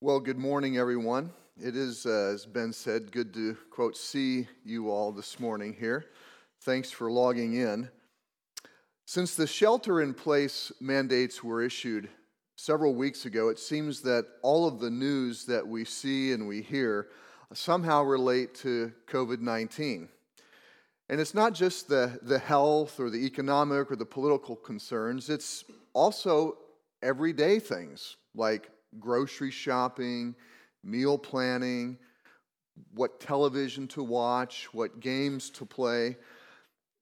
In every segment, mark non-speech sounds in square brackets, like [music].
Well, good morning, everyone. It is, uh, as Ben said, good to, quote, see you all this morning here. Thanks for logging in. Since the shelter in place mandates were issued several weeks ago, it seems that all of the news that we see and we hear somehow relate to COVID 19. And it's not just the, the health or the economic or the political concerns, it's also everyday things like grocery shopping, meal planning, what television to watch, what games to play.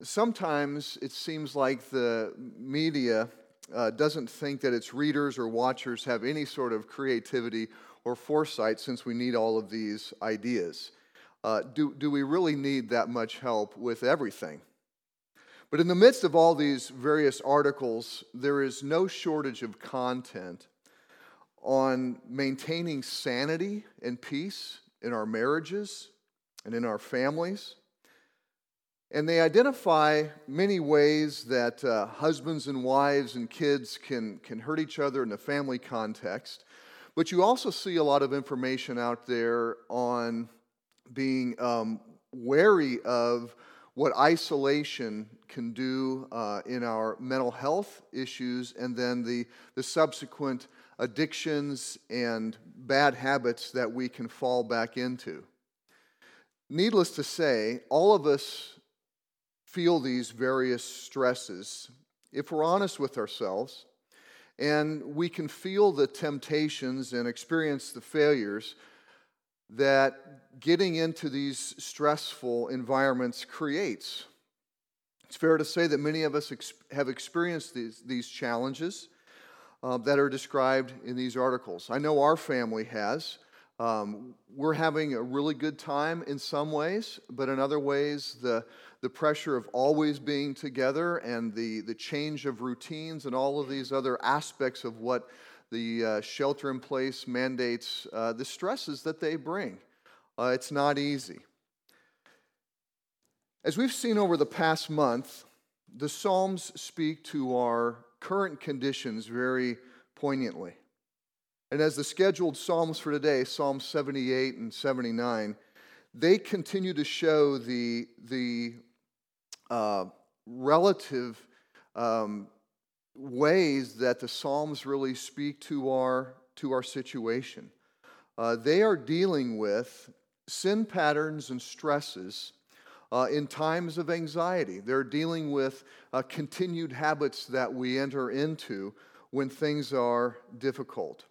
Sometimes it seems like the media uh, doesn't think that its readers or watchers have any sort of creativity or foresight since we need all of these ideas. Uh, do, do we really need that much help with everything? But in the midst of all these various articles, there is no shortage of content on maintaining sanity and peace in our marriages and in our families. And they identify many ways that uh, husbands and wives and kids can, can hurt each other in the family context. But you also see a lot of information out there on being um, wary of what isolation can do uh, in our mental health issues and then the, the subsequent addictions and bad habits that we can fall back into. Needless to say, all of us feel these various stresses if we're honest with ourselves, and we can feel the temptations and experience the failures that getting into these stressful environments creates. It's fair to say that many of us ex- have experienced these, these challenges uh, that are described in these articles. I know our family has. Um, we're having a really good time in some ways, but in other ways, the, the pressure of always being together and the, the change of routines and all of these other aspects of what the uh, shelter in place mandates, uh, the stresses that they bring. Uh, it's not easy. As we've seen over the past month, the Psalms speak to our current conditions very poignantly. And as the scheduled Psalms for today, Psalm 78 and 79, they continue to show the, the uh, relative um, ways that the Psalms really speak to our, to our situation. Uh, they are dealing with sin patterns and stresses uh, in times of anxiety. They're dealing with uh, continued habits that we enter into when things are difficult.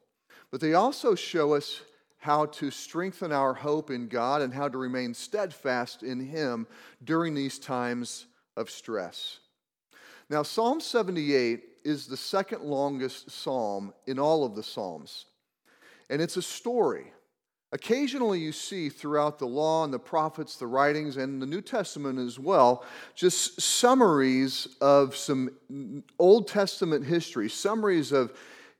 But they also show us how to strengthen our hope in God and how to remain steadfast in Him during these times of stress. Now, Psalm 78 is the second longest psalm in all of the Psalms, and it's a story. Occasionally, you see throughout the law and the prophets, the writings, and the New Testament as well, just summaries of some Old Testament history, summaries of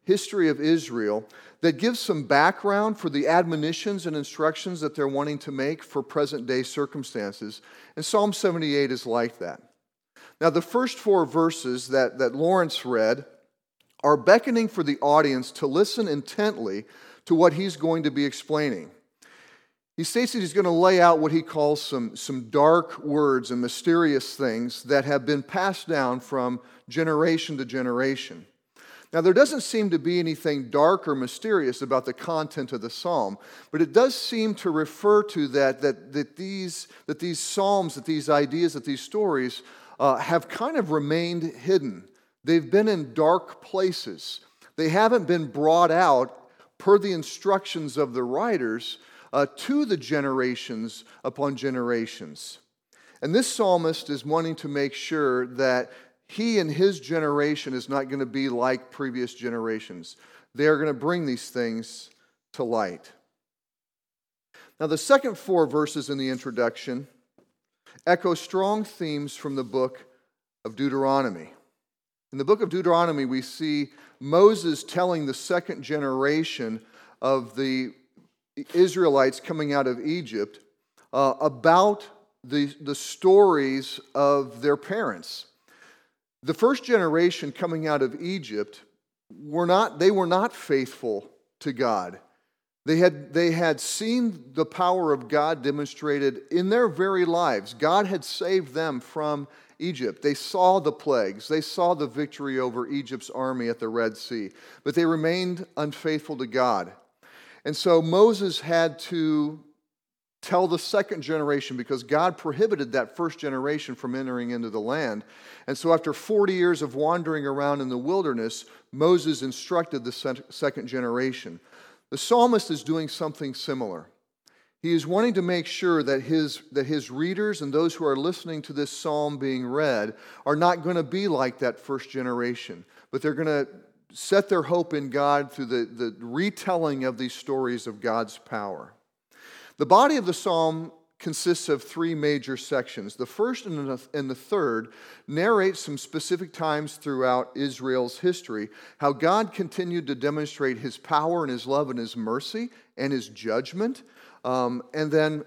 history of Israel that gives some background for the admonitions and instructions that they're wanting to make for present day circumstances. And Psalm 78 is like that. Now, the first four verses that, that Lawrence read are beckoning for the audience to listen intently to what he's going to be explaining. He states that he's going to lay out what he calls some, some dark words and mysterious things that have been passed down from generation to generation. Now, there doesn't seem to be anything dark or mysterious about the content of the psalm, but it does seem to refer to that, that, that, these, that these psalms, that these ideas, that these stories uh, have kind of remained hidden. They've been in dark places. They haven't been brought out per the instructions of the writers uh, to the generations upon generations. And this psalmist is wanting to make sure that he and his generation is not going to be like previous generations. They are going to bring these things to light. Now, the second four verses in the introduction echo strong themes from the book of Deuteronomy. In the book of Deuteronomy, we see Moses telling the second generation of the Israelites coming out of Egypt uh, about the, the stories of their parents. The first generation coming out of Egypt were not, they were not faithful to God. They had, they had seen the power of God demonstrated in their very lives. God had saved them from Egypt. They saw the plagues, they saw the victory over Egypt's army at the Red Sea, but they remained unfaithful to God. And so Moses had to tell the second generation because God prohibited that first generation from entering into the land. And so, after 40 years of wandering around in the wilderness, Moses instructed the second generation. The psalmist is doing something similar. He is wanting to make sure that his, that his readers and those who are listening to this psalm being read are not going to be like that first generation, but they're going to set their hope in God through the, the retelling of these stories of God's power. The body of the psalm consists of three major sections. The first and the, and the third narrate some specific times throughout Israel's history how God continued to demonstrate his power and his love and his mercy and his judgment, um, and then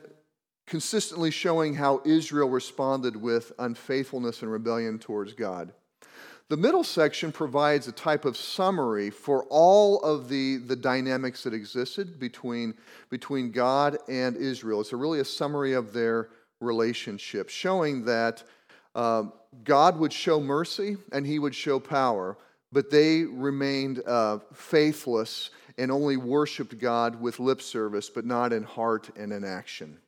consistently showing how Israel responded with unfaithfulness and rebellion towards God. The middle section provides a type of summary for all of the, the dynamics that existed between, between God and Israel. It's a really a summary of their relationship, showing that uh, God would show mercy and he would show power, but they remained uh, faithless and only worshiped God with lip service, but not in heart and in action.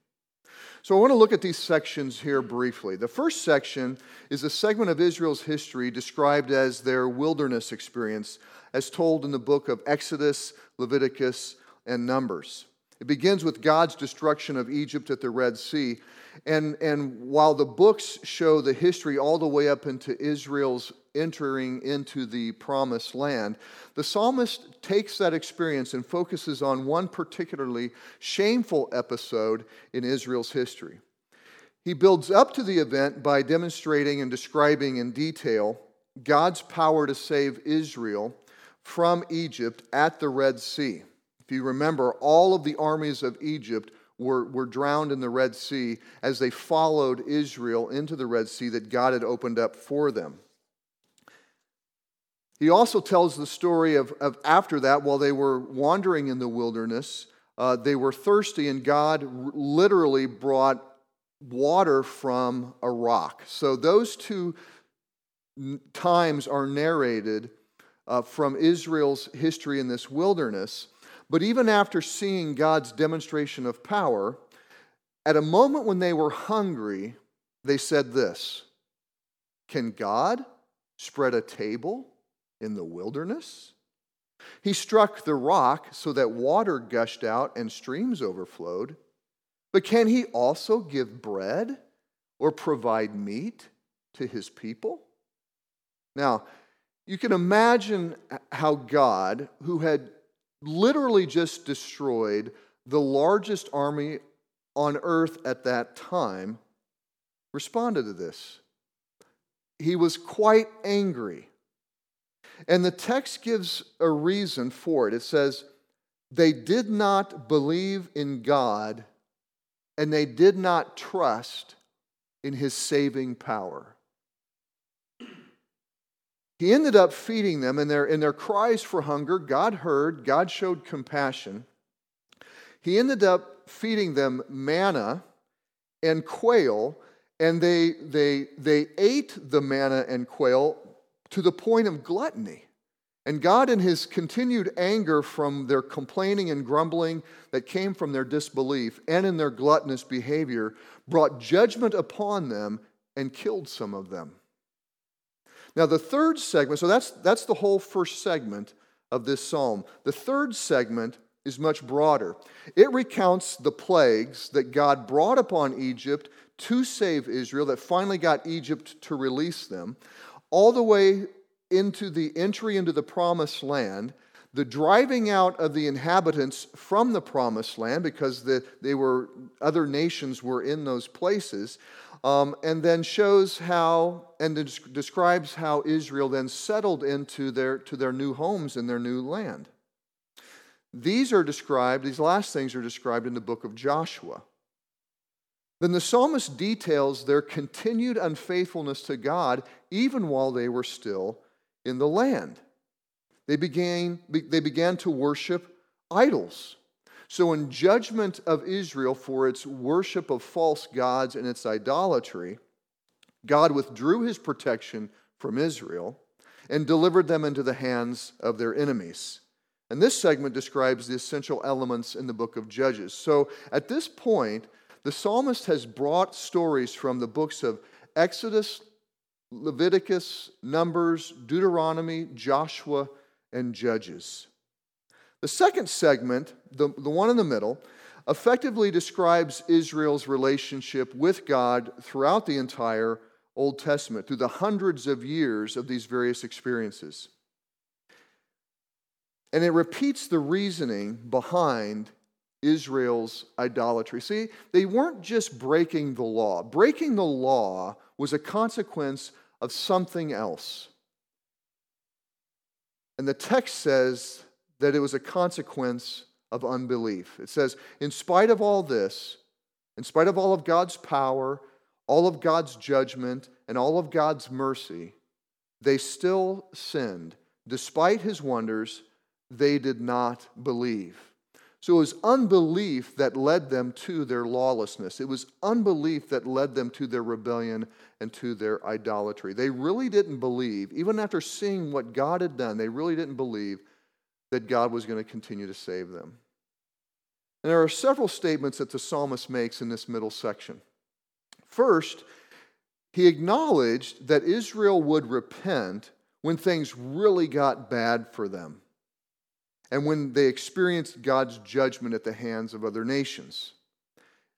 So I want to look at these sections here briefly. The first section is a segment of Israel's history described as their wilderness experience, as told in the book of Exodus, Leviticus, and Numbers. It begins with God's destruction of Egypt at the Red Sea. And, and while the books show the history all the way up into Israel's entering into the promised land, the psalmist takes that experience and focuses on one particularly shameful episode in Israel's history. He builds up to the event by demonstrating and describing in detail God's power to save Israel from Egypt at the Red Sea. If you remember, all of the armies of Egypt were, were drowned in the Red Sea as they followed Israel into the Red Sea that God had opened up for them. He also tells the story of, of after that, while they were wandering in the wilderness, uh, they were thirsty, and God literally brought water from a rock. So those two times are narrated uh, from Israel's history in this wilderness. But even after seeing God's demonstration of power, at a moment when they were hungry, they said this Can God spread a table in the wilderness? He struck the rock so that water gushed out and streams overflowed. But can he also give bread or provide meat to his people? Now, you can imagine how God, who had literally just destroyed the largest army on earth at that time, responded to this. He was quite angry and the text gives a reason for it. It says, They did not believe in God and they did not trust in his saving power. He ended up feeding them in their, in their cries for hunger. God heard, God showed compassion. He ended up feeding them manna and quail, and they, they, they ate the manna and quail to the point of gluttony. And God, in his continued anger from their complaining and grumbling that came from their disbelief and in their gluttonous behavior, brought judgment upon them and killed some of them. Now, the third segment, so that's, that's the whole first segment of this psalm. The third segment is much broader. It recounts the plagues that God brought upon Egypt to save Israel, that finally got Egypt to release them all the way into the entry into the promised land, the driving out of the inhabitants from the promised land because the, they were other nations were in those places um, and then shows how and describes how israel then settled into their to their new homes in their new land. These are described these last things are described in the book of joshua then the psalmist details their continued unfaithfulness to God even while they were still in the land. They began, they began to worship idols. So, in judgment of Israel for its worship of false gods and its idolatry, God withdrew his protection from Israel and delivered them into the hands of their enemies. And this segment describes the essential elements in the book of Judges. So, at this point, the psalmist has brought stories from the books of Exodus, Leviticus, Numbers, Deuteronomy, Joshua, and Judges. The second segment, the, the one in the middle, effectively describes Israel's relationship with God throughout the entire Old Testament, through the hundreds of years of these various experiences. And it repeats the reasoning behind Israel's idolatry. See, they weren't just breaking the law, breaking the law was a consequence of something else. And the text says that it was a consequence of unbelief. It says, in spite of all this, in spite of all of God's power, all of God's judgment, and all of God's mercy, they still sinned. Despite his wonders, they did not believe. So it was unbelief that led them to their lawlessness. It was unbelief that led them to their rebellion and to their idolatry. They really didn't believe, even after seeing what God had done, they really didn't believe that God was going to continue to save them. And there are several statements that the psalmist makes in this middle section. First, he acknowledged that Israel would repent when things really got bad for them and when they experienced God's judgment at the hands of other nations.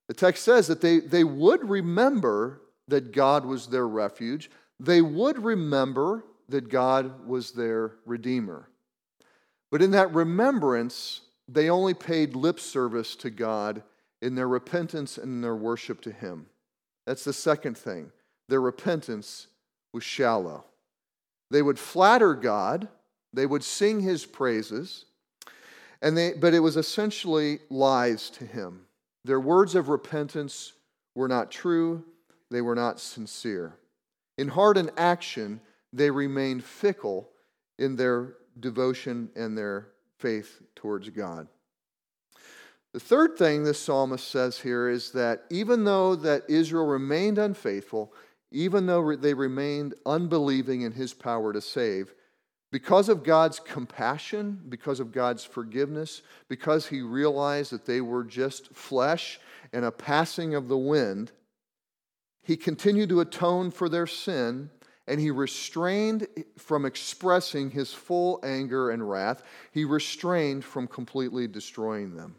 The text says that they, they would remember that God was their refuge, they would remember that God was their Redeemer. But in that remembrance, they only paid lip service to God in their repentance and in their worship to Him. That's the second thing. Their repentance was shallow. They would flatter God, they would sing His praises, and they, but it was essentially lies to him. Their words of repentance were not true, they were not sincere. In heart and action, they remained fickle in their devotion and their faith towards God. The third thing this psalmist says here is that even though that Israel remained unfaithful, even though they remained unbelieving in his power to save, because of God's compassion, because of God's forgiveness, because he realized that they were just flesh and a passing of the wind, he continued to atone for their sin and he restrained from expressing his full anger and wrath. He restrained from completely destroying them.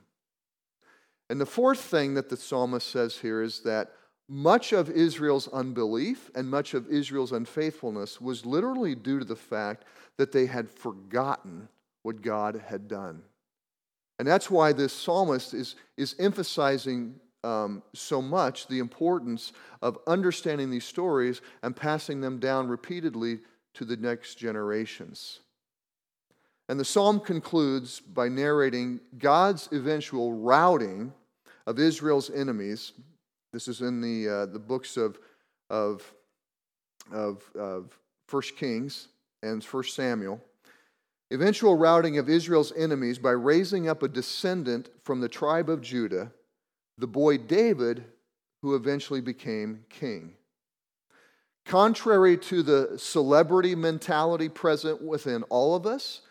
And the fourth thing that the psalmist says here is that much of Israel's unbelief and much of Israel's unfaithfulness was literally due to the fact that they had forgotten what God had done. And that's why this psalmist is, is emphasizing um, so much the importance of understanding these stories and passing them down repeatedly to the next generations. And the psalm concludes by narrating God's eventual routing of Israel's enemies. This is in the, uh, the books of, of, of, of 1 Kings and 1 Samuel, eventual routing of Israel's enemies by raising up a descendant from the tribe of Judah, the boy David, who eventually became king. Contrary to the celebrity mentality present within all of us,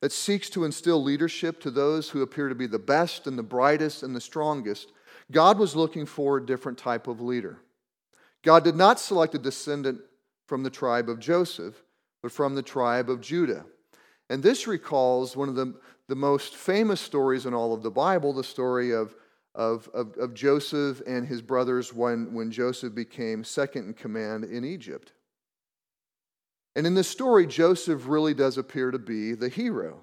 that seeks to instill leadership to those who appear to be the best and the brightest and the strongest, God was looking for a different type of leader. God did not select a descendant from the tribe of Joseph, but from the tribe of Judah. And this recalls one of the, the most famous stories in all of the Bible the story of, of, of, of Joseph and his brothers when, when Joseph became second in command in Egypt. And in this story, Joseph really does appear to be the hero.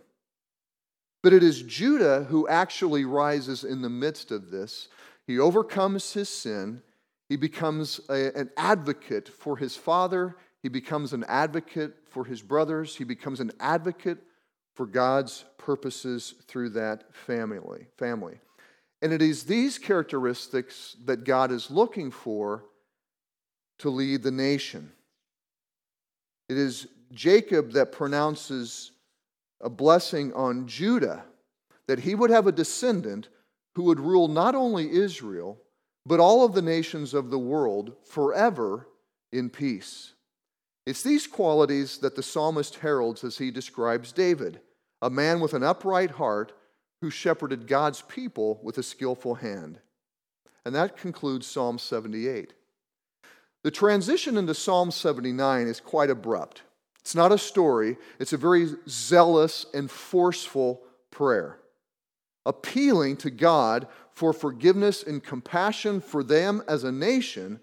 But it is Judah who actually rises in the midst of this. He overcomes his sin. He becomes a, an advocate for his father he becomes an advocate for his brothers. He becomes an advocate for God's purposes through that family. family. And it is these characteristics that God is looking for to lead the nation. It is Jacob that pronounces a blessing on Judah that he would have a descendant who would rule not only Israel, but all of the nations of the world forever in peace. It's these qualities that the psalmist heralds as he describes David, a man with an upright heart who shepherded God's people with a skillful hand. And that concludes Psalm 78. The transition into Psalm 79 is quite abrupt. It's not a story, it's a very zealous and forceful prayer, appealing to God for forgiveness and compassion for them as a nation,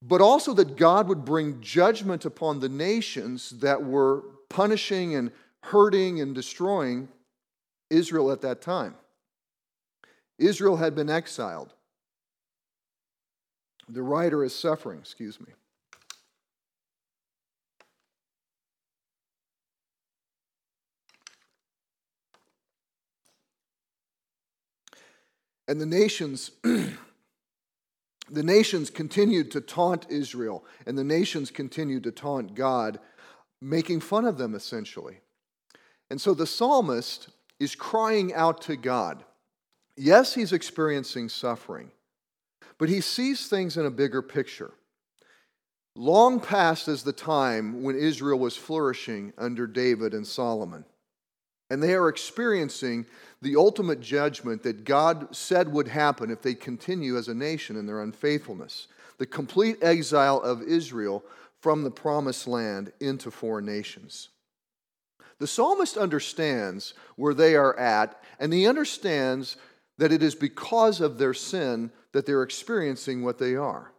but also that God would bring judgment upon the nations that were punishing and hurting and destroying Israel at that time. Israel had been exiled. The writer is suffering, excuse me. And the nations [clears throat] the nations continued to taunt Israel, and the nations continued to taunt God, making fun of them essentially. And so the psalmist is crying out to God. Yes, he's experiencing suffering, but he sees things in a bigger picture. Long past is the time when Israel was flourishing under David and Solomon. And they are experiencing the ultimate judgment that God said would happen if they continue as a nation in their unfaithfulness the complete exile of Israel from the promised land into foreign nations. The psalmist understands where they are at, and he understands that it is because of their sin that they're experiencing what they are.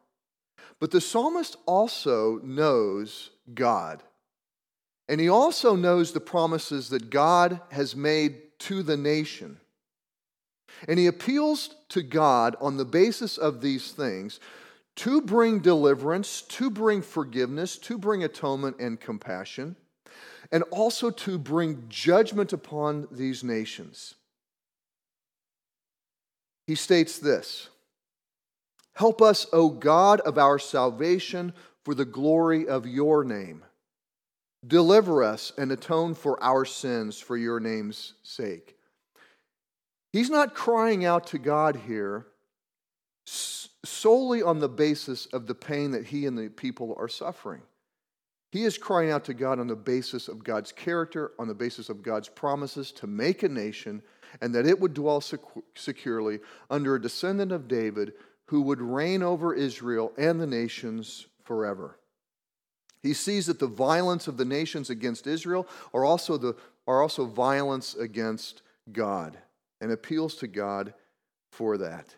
But the psalmist also knows God. And he also knows the promises that God has made to the nation. And he appeals to God on the basis of these things to bring deliverance, to bring forgiveness, to bring atonement and compassion, and also to bring judgment upon these nations. He states this Help us, O God of our salvation, for the glory of your name. Deliver us and atone for our sins for your name's sake. He's not crying out to God here solely on the basis of the pain that he and the people are suffering. He is crying out to God on the basis of God's character, on the basis of God's promises to make a nation, and that it would dwell securely under a descendant of David who would reign over Israel and the nations forever. He sees that the violence of the nations against Israel are also, the, are also violence against God and appeals to God for that.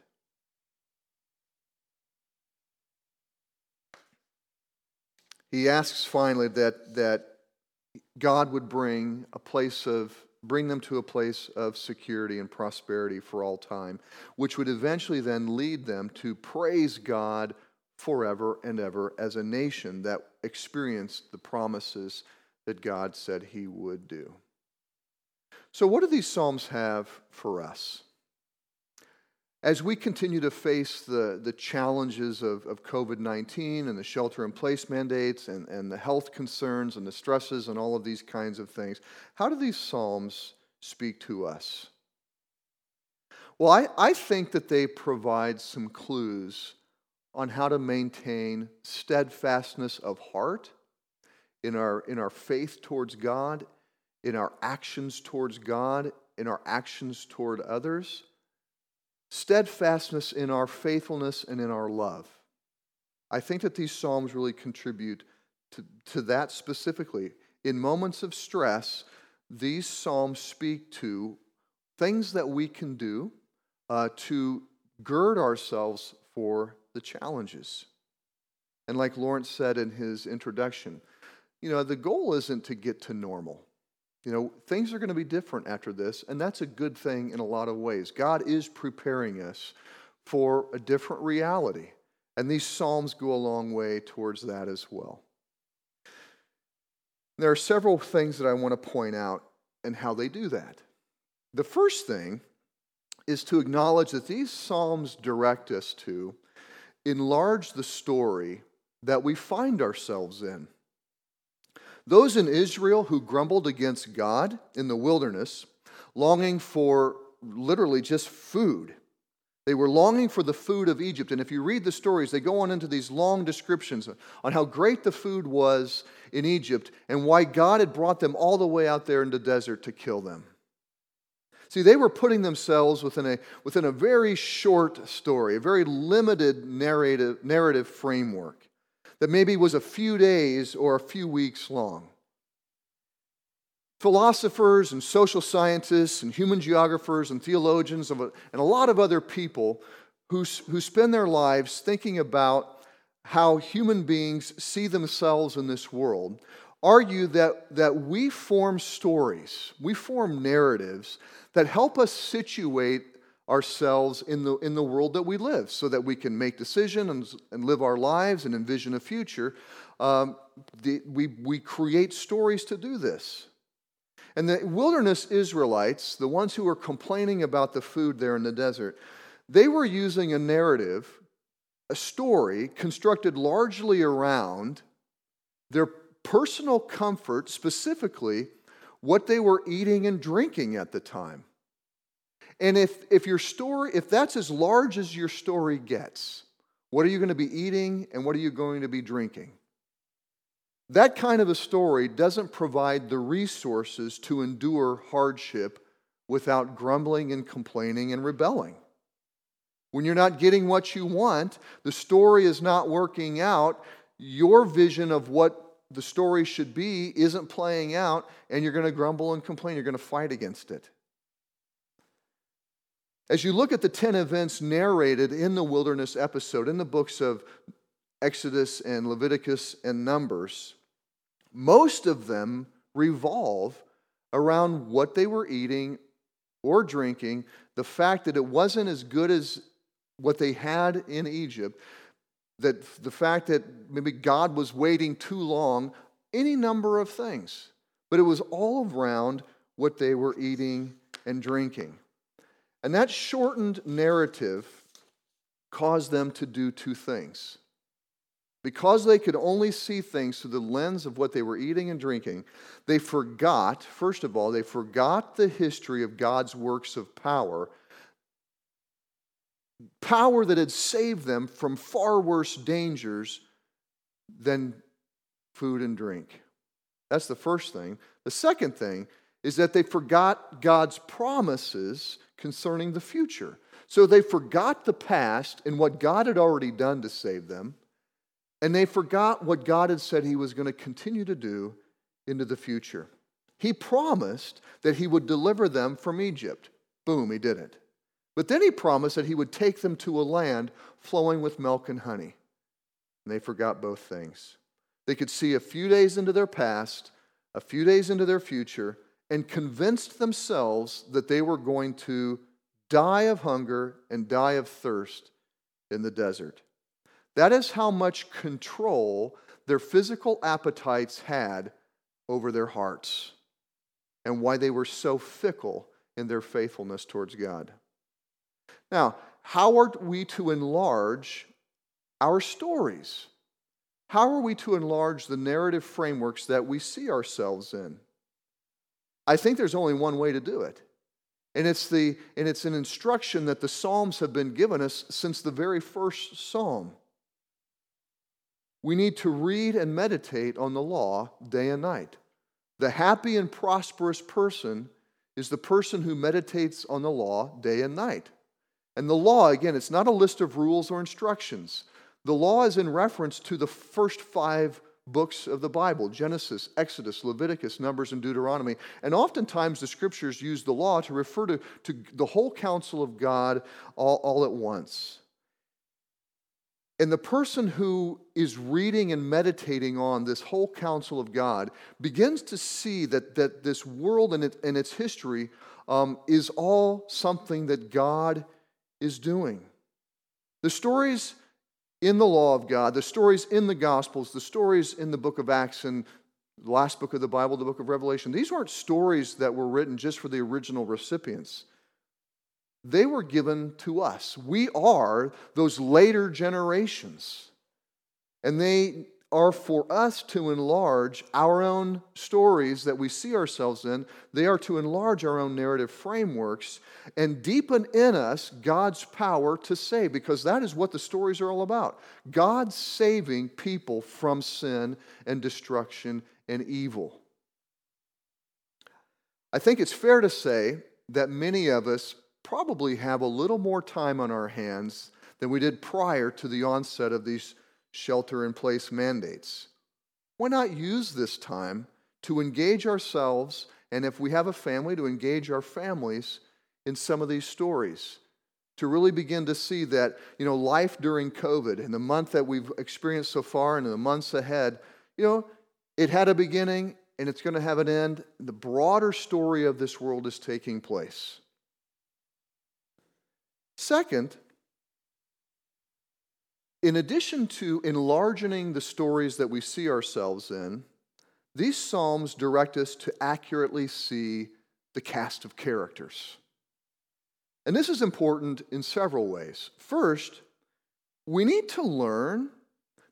He asks finally that, that God would bring a place of bring them to a place of security and prosperity for all time, which would eventually then lead them to praise God forever and ever as a nation that experienced the promises that God said he would do. So, what do these Psalms have for us? As we continue to face the, the challenges of, of COVID 19 and the shelter in place mandates and, and the health concerns and the stresses and all of these kinds of things, how do these Psalms speak to us? Well, I, I think that they provide some clues on how to maintain steadfastness of heart in our, in our faith towards God, in our actions towards God, in our actions toward others, steadfastness in our faithfulness and in our love. I think that these Psalms really contribute to, to that specifically. In moments of stress, these Psalms speak to things that we can do uh, to gird ourselves for the challenges. And like Lawrence said in his introduction, you know, the goal isn't to get to normal. You know, things are going to be different after this, and that's a good thing in a lot of ways. God is preparing us for a different reality, and these Psalms go a long way towards that as well. There are several things that I want to point out and how they do that. The first thing is to acknowledge that these Psalms direct us to enlarge the story that we find ourselves in. Those in Israel who grumbled against God in the wilderness, longing for literally just food They were longing for the food of Egypt. And if you read the stories, they go on into these long descriptions on how great the food was in Egypt and why God had brought them all the way out there in the desert to kill them. See, they were putting themselves within a, within a very short story, a very limited narrative, narrative framework that maybe was a few days or a few weeks long. Philosophers and social scientists and human geographers and theologians and a lot of other people who, who spend their lives thinking about how human beings see themselves in this world argue that, that we form stories, we form narratives that help us situate ourselves in the, in the world that we live so that we can make decisions and, and live our lives and envision a future. Um, the, we, we create stories to do this. And the wilderness Israelites, the ones who were complaining about the food there in the desert, they were using a narrative, a story constructed largely around their personal comfort, specifically what they were eating and drinking at the time. And if, if your story, if that's as large as your story gets, what are you going to be eating and what are you going to be drinking? That kind of a story doesn't provide the resources to endure hardship without grumbling and complaining and rebelling. When you're not getting what you want, the story is not working out, your vision of what the story should be isn't playing out, and you're going to grumble and complain. You're going to fight against it. As you look at the 10 events narrated in the wilderness episode, in the books of Exodus and Leviticus and Numbers, most of them revolve around what they were eating or drinking, the fact that it wasn't as good as what they had in Egypt, that the fact that maybe God was waiting too long, any number of things. But it was all around what they were eating and drinking. And that shortened narrative caused them to do two things. Because they could only see things through the lens of what they were eating and drinking, they forgot, first of all, they forgot the history of God's works of power, power that had saved them from far worse dangers than food and drink. That's the first thing. The second thing is that they forgot God's promises concerning the future. So they forgot the past and what God had already done to save them, and they forgot what God had said He was going to continue to do into the future. He promised that He would deliver them from Egypt. Boom, He did it. But then He promised that He would take them to a land flowing with milk and honey. And they forgot both things. They could see a few days into their past, a few days into their future, and convinced themselves that they were going to die of hunger and die of thirst in the desert. That is how much control their physical appetites had over their hearts and why they were so fickle in their faithfulness towards God. Now, how are we to enlarge our stories? How are we to enlarge the narrative frameworks that we see ourselves in? I think there's only one way to do it. And it's, the, and it's an instruction that the Psalms have been given us since the very first Psalm. We need to read and meditate on the law day and night. The happy and prosperous person is the person who meditates on the law day and night. And the law, again, it's not a list of rules or instructions. The law is in reference to the first five books of the Bible Genesis, Exodus, Leviticus, Numbers, and Deuteronomy. And oftentimes the scriptures use the law to refer to, to the whole counsel of God all, all at once. And the person who is reading and meditating on this whole counsel of God begins to see that, that this world and, it, and its history um, is all something that God is doing. The stories in the law of God, the stories in the Gospels, the stories in the book of Acts and the last book of the Bible, the book of Revelation, these weren't stories that were written just for the original recipients. They were given to us. We are those later generations. And they are for us to enlarge our own stories that we see ourselves in. They are to enlarge our own narrative frameworks and deepen in us God's power to save, because that is what the stories are all about God saving people from sin and destruction and evil. I think it's fair to say that many of us probably have a little more time on our hands than we did prior to the onset of these shelter in place mandates. Why not use this time to engage ourselves and if we have a family, to engage our families in some of these stories? To really begin to see that, you know, life during COVID and the month that we've experienced so far and the months ahead, you know, it had a beginning and it's going to have an end. The broader story of this world is taking place. Second, in addition to enlarging the stories that we see ourselves in, these Psalms direct us to accurately see the cast of characters. And this is important in several ways. First, we need to learn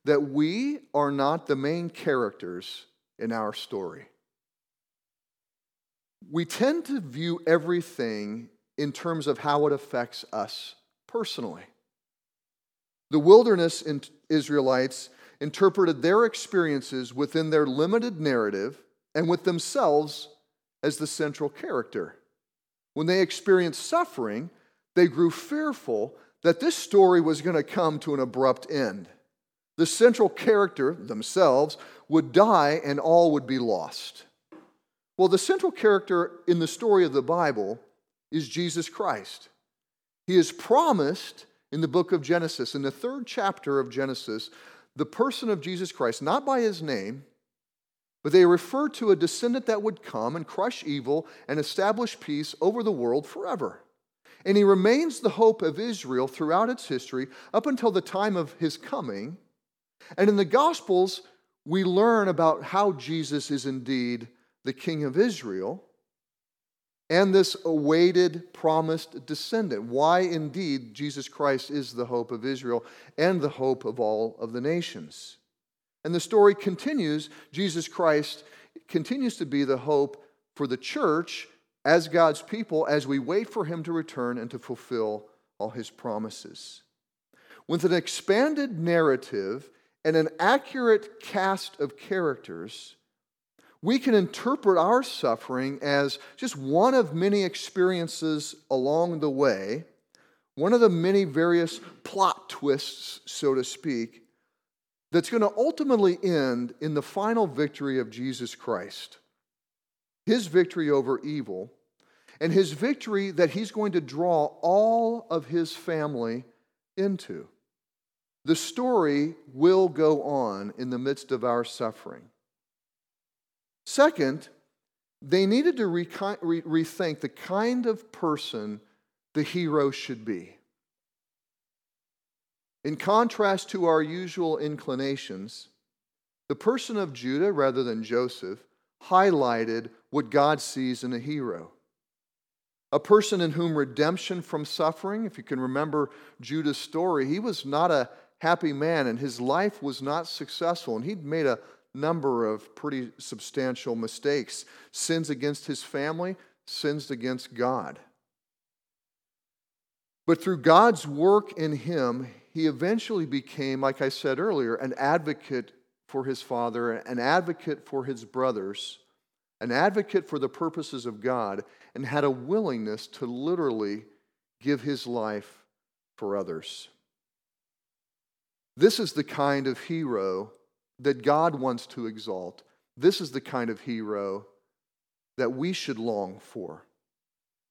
that we are not the main characters in our story. We tend to view everything in terms of how it affects us personally. The wilderness Israelites interpreted their experiences within their limited narrative and with themselves as the central character. When they experienced suffering, they grew fearful that this story was going to come to an abrupt end. The central character, themselves, would die and all would be lost. Well, the central character in the story of the Bible is Jesus Christ. He is promised in the book of Genesis, in the third chapter of Genesis, the person of Jesus Christ, not by his name, but they refer to a descendant that would come and crush evil and establish peace over the world forever. And he remains the hope of Israel throughout its history up until the time of his coming. And in the Gospels, we learn about how Jesus is indeed the King of Israel and this awaited promised descendant. Why indeed Jesus Christ is the hope of Israel and the hope of all of the nations. And the story continues. Jesus Christ continues to be the hope for the church as God's people as we wait for him to return and to fulfill all his promises. With an expanded narrative and an accurate cast of characters, we can interpret our suffering as just one of many experiences along the way, one of the many various plot twists, so to speak, that's going to ultimately end in the final victory of Jesus Christ. His victory over evil, and his victory that he's going to draw all of his family into. The story will go on in the midst of our suffering. Second, they needed to re- re- rethink the kind of person the hero should be. In contrast to our usual inclinations, the person of Judah, rather than Joseph, highlighted what God sees in a hero. A person in whom redemption from suffering, if you can remember Judah's story, he was not a happy man and his life was not successful, and he'd made a number of pretty substantial mistakes sins against his family, sins against God. But through God's work in him, he eventually became, like I said earlier, an advocate for his father, an advocate for his brothers, an advocate for the purposes of God, and had a willingness to literally give his life for others. This is the kind of hero that God wants to exalt. This is the kind of hero that we should long for.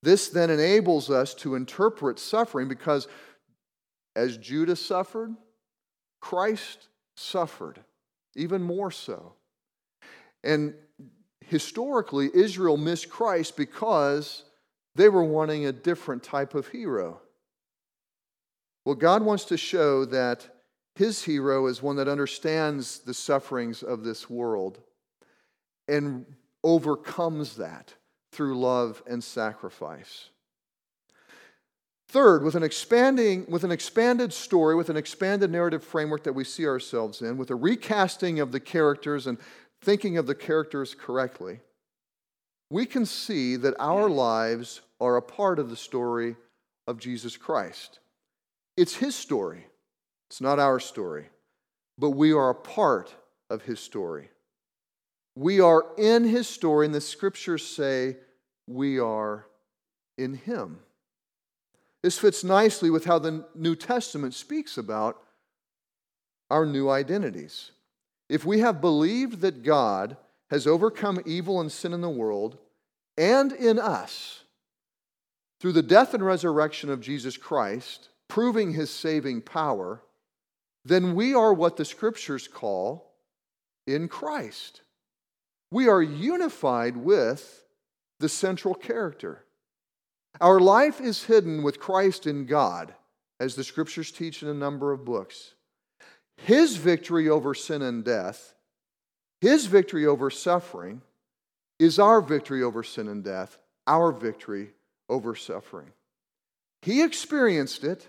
This then enables us to interpret suffering because as Judah suffered, Christ suffered, even more so. And historically, Israel missed Christ because they were wanting a different type of hero. Well, God wants to show that his hero is one that understands the sufferings of this world and overcomes that through love and sacrifice. Third, with an expanding, with an expanded story, with an expanded narrative framework that we see ourselves in, with a recasting of the characters and thinking of the characters correctly, we can see that our lives are a part of the story of Jesus Christ. It's his story. It's not our story, but we are a part of his story. We are in his story, and the scriptures say we are in him. This fits nicely with how the New Testament speaks about our new identities. If we have believed that God has overcome evil and sin in the world and in us through the death and resurrection of Jesus Christ, proving his saving power, then we are what the scriptures call in Christ. We are unified with the central character. Our life is hidden with Christ in God, as the scriptures teach in a number of books. His victory over sin and death, his victory over suffering, is our victory over sin and death, our victory over suffering. He experienced it,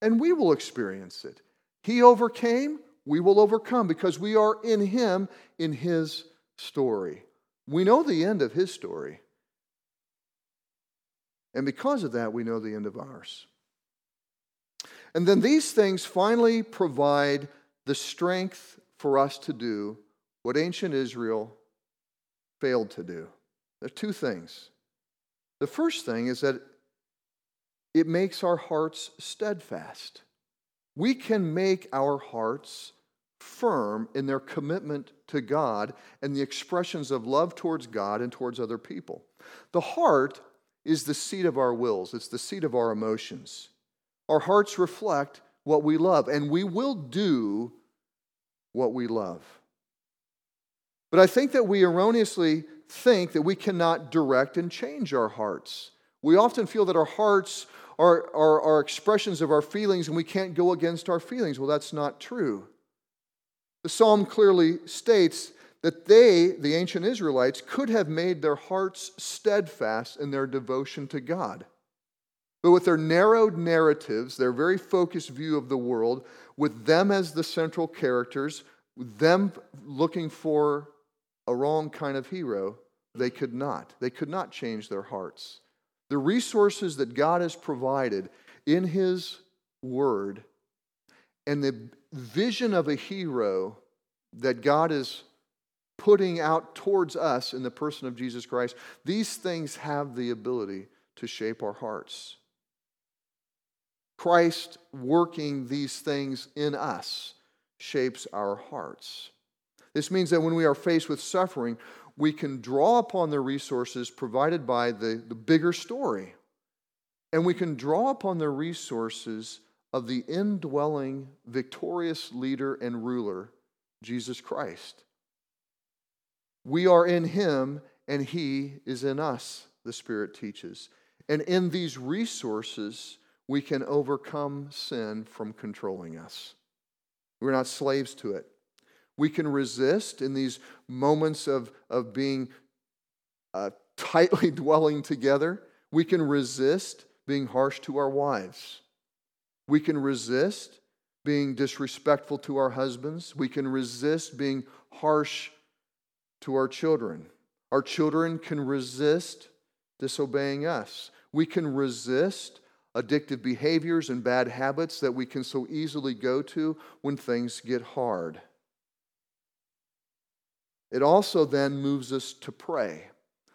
and we will experience it. He overcame, we will overcome because we are in Him, in His story. We know the end of His story. And because of that, we know the end of ours. And then these things finally provide the strength for us to do what ancient Israel failed to do. There are two things. The first thing is that it makes our hearts steadfast. We can make our hearts firm in their commitment to God and the expressions of love towards God and towards other people. The heart is the seat of our wills, it's the seat of our emotions. Our hearts reflect what we love, and we will do what we love. But I think that we erroneously think that we cannot direct and change our hearts. We often feel that our hearts are, are, are expressions of our feelings and we can't go against our feelings. Well, that's not true. The psalm clearly states that they, the ancient Israelites, could have made their hearts steadfast in their devotion to God. But with their narrowed narratives, their very focused view of the world, with them as the central characters, them looking for a wrong kind of hero, they could not. They could not change their hearts. The resources that God has provided in His Word and the vision of a hero that God is putting out towards us in the person of Jesus Christ, these things have the ability to shape our hearts. Christ working these things in us shapes our hearts. This means that when we are faced with suffering, we can draw upon the resources provided by the, the bigger story. And we can draw upon the resources of the indwelling, victorious leader and ruler, Jesus Christ. We are in him and he is in us, the Spirit teaches. And in these resources, we can overcome sin from controlling us. We're not slaves to it. We can resist in these moments of, of being uh, tightly [laughs] dwelling together. We can resist being harsh to our wives. We can resist being disrespectful to our husbands. We can resist being harsh to our children. Our children can resist disobeying us. We can resist addictive behaviors and bad habits that we can so easily go to when things get hard. It also then moves us to pray.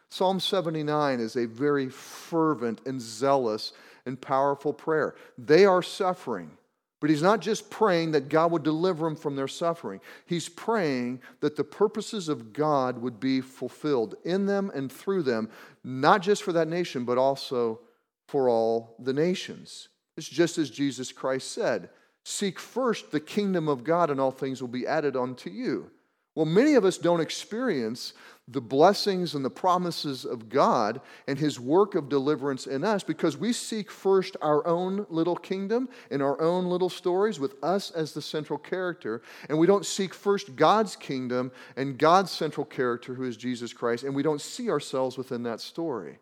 Psalm 79 is a very fervent and zealous and powerful prayer. They are suffering. But he's not just praying that God would deliver them from their suffering. He's praying that the purposes of God would be fulfilled in them and through them, not just for that nation, but also for all the nations. It's just as Jesus Christ said Seek first the kingdom of God, and all things will be added unto you. Well, many of us don't experience the blessings and the promises of God and His work of deliverance in us because we seek first our own little kingdom and our own little stories with us as the central character. And we don't seek first God's kingdom and God's central character, who is Jesus Christ, and we don't see ourselves within that story.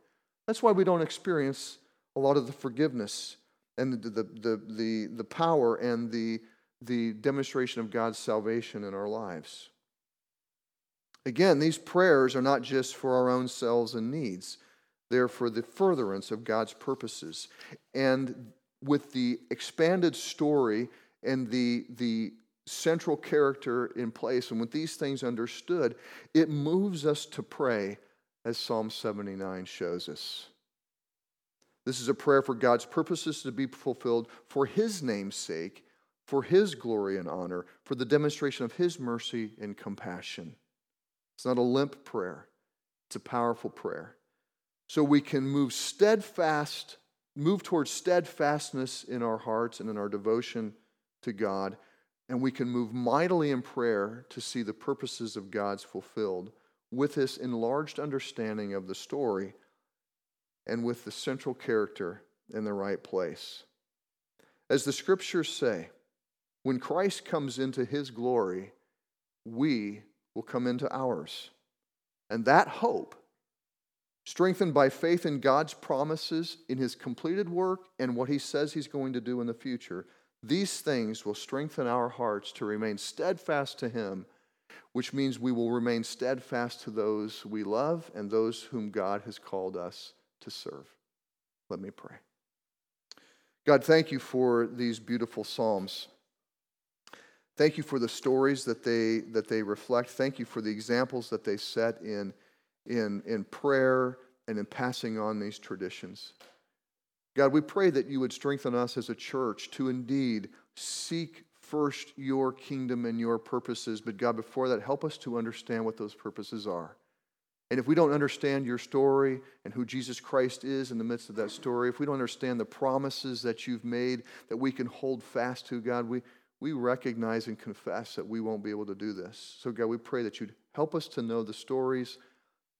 That's why we don't experience a lot of the forgiveness and the, the, the, the, the power and the, the demonstration of God's salvation in our lives. Again, these prayers are not just for our own selves and needs, they're for the furtherance of God's purposes. And with the expanded story and the, the central character in place, and with these things understood, it moves us to pray, as Psalm 79 shows us. This is a prayer for God's purposes to be fulfilled for His name's sake, for His glory and honor, for the demonstration of His mercy and compassion. It's not a limp prayer, it's a powerful prayer. So we can move steadfast, move towards steadfastness in our hearts and in our devotion to God, and we can move mightily in prayer to see the purposes of God's fulfilled with this enlarged understanding of the story and with the central character in the right place. As the scriptures say, when Christ comes into his glory, we will come into ours. And that hope, strengthened by faith in God's promises, in his completed work, and what he says he's going to do in the future, these things will strengthen our hearts to remain steadfast to him, which means we will remain steadfast to those we love and those whom God has called us to serve. Let me pray. God, thank you for these beautiful Psalms. Thank you for the stories that they, that they reflect. Thank you for the examples that they set in, in, in prayer and in passing on these traditions. God, we pray that you would strengthen us as a church to indeed seek first your kingdom and your purposes. But God, before that, help us to understand what those purposes are. And if we don't understand your story and who Jesus Christ is in the midst of that story, if we don't understand the promises that you've made that we can hold fast to, God, we, we recognize and confess that we won't be able to do this. So, God, we pray that you'd help us to know the stories.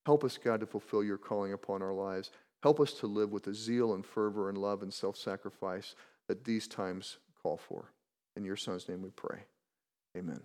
Help us, God, to fulfill your calling upon our lives. Help us to live with the zeal and fervor and love and self sacrifice that these times call for. In your Son's name we pray. Amen.